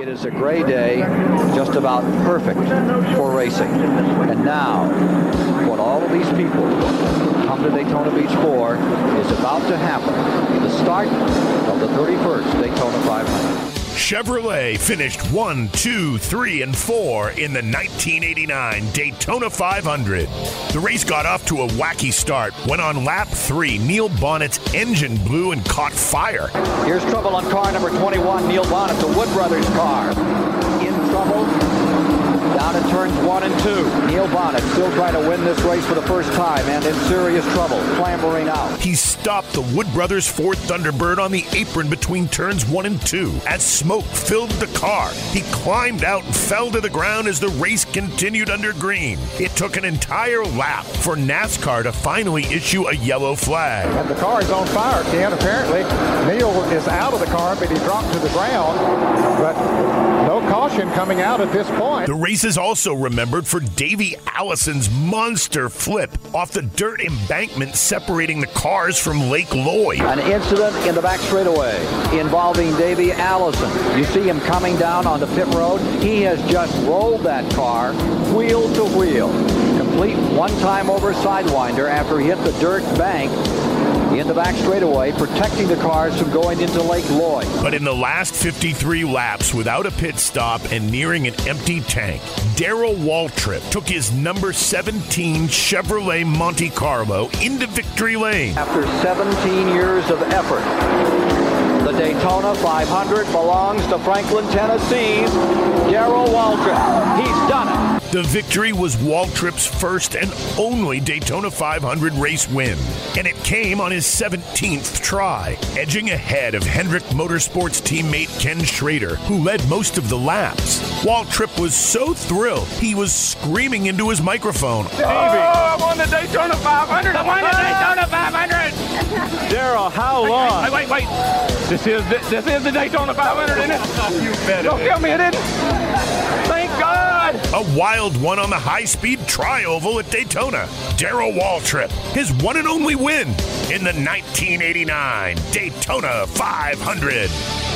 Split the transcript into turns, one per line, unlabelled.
It is a gray day, just about perfect for racing. And now, what all of these people come to Daytona Beach for is about to happen. The start of the 31st Daytona 500.
Chevrolet finished 1, 2, 3, and 4 in the 1989 Daytona 500. The race got off to a wacky start when on lap 3, Neil Bonnett's engine blew and caught fire.
Here's trouble on car number 21, Neil Bonnett, the Wood Brothers car. In trouble, turns one and two. Neil Bonnett still trying to win this race for the first time and in serious trouble, clambering out.
He stopped the Wood Brothers Ford Thunderbird on the apron between turns one and two. As smoke filled the car, he climbed out and fell to the ground as the race continued under green. It took an entire lap for NASCAR to finally issue a yellow flag.
And the car is on fire, Ken. Apparently, Neil is out of the car, but he dropped to the ground. But no caution coming out at this point.
The race is also remembered for Davey Allison's monster flip off the dirt embankment separating the cars from Lake Lloyd.
An incident in the back straightaway involving Davey Allison. You see him coming down on the pit road. He has just rolled that car wheel to wheel. Complete one-time over sidewinder after he hit the dirt bank in the back straightaway, protecting the cars from going into Lake Lloyd.
But in the last 53 laps, without a pit stop and nearing an empty tank, Darrell Waltrip took his number 17 Chevrolet Monte Carlo into victory lane.
After 17 years of effort, the Daytona 500 belongs to Franklin, Tennessee's Darrell Waltrip. It.
The victory was Waltrip's first and only Daytona 500 race win, and it came on his 17th try, edging ahead of Hendrick Motorsports teammate Ken Schrader, who led most of the laps. Waltrip was so thrilled, he was screaming into his microphone.
Oh, I won the Daytona 500! I won the Daytona 500!
Darrell, how long?
Wait, wait, wait! This is the, this is the Daytona 500, isn't it? You bet. Don't tell me it isn't.
A wild one on the high-speed tri-oval at Daytona. Darrell Waltrip, his one and only win in the 1989 Daytona 500.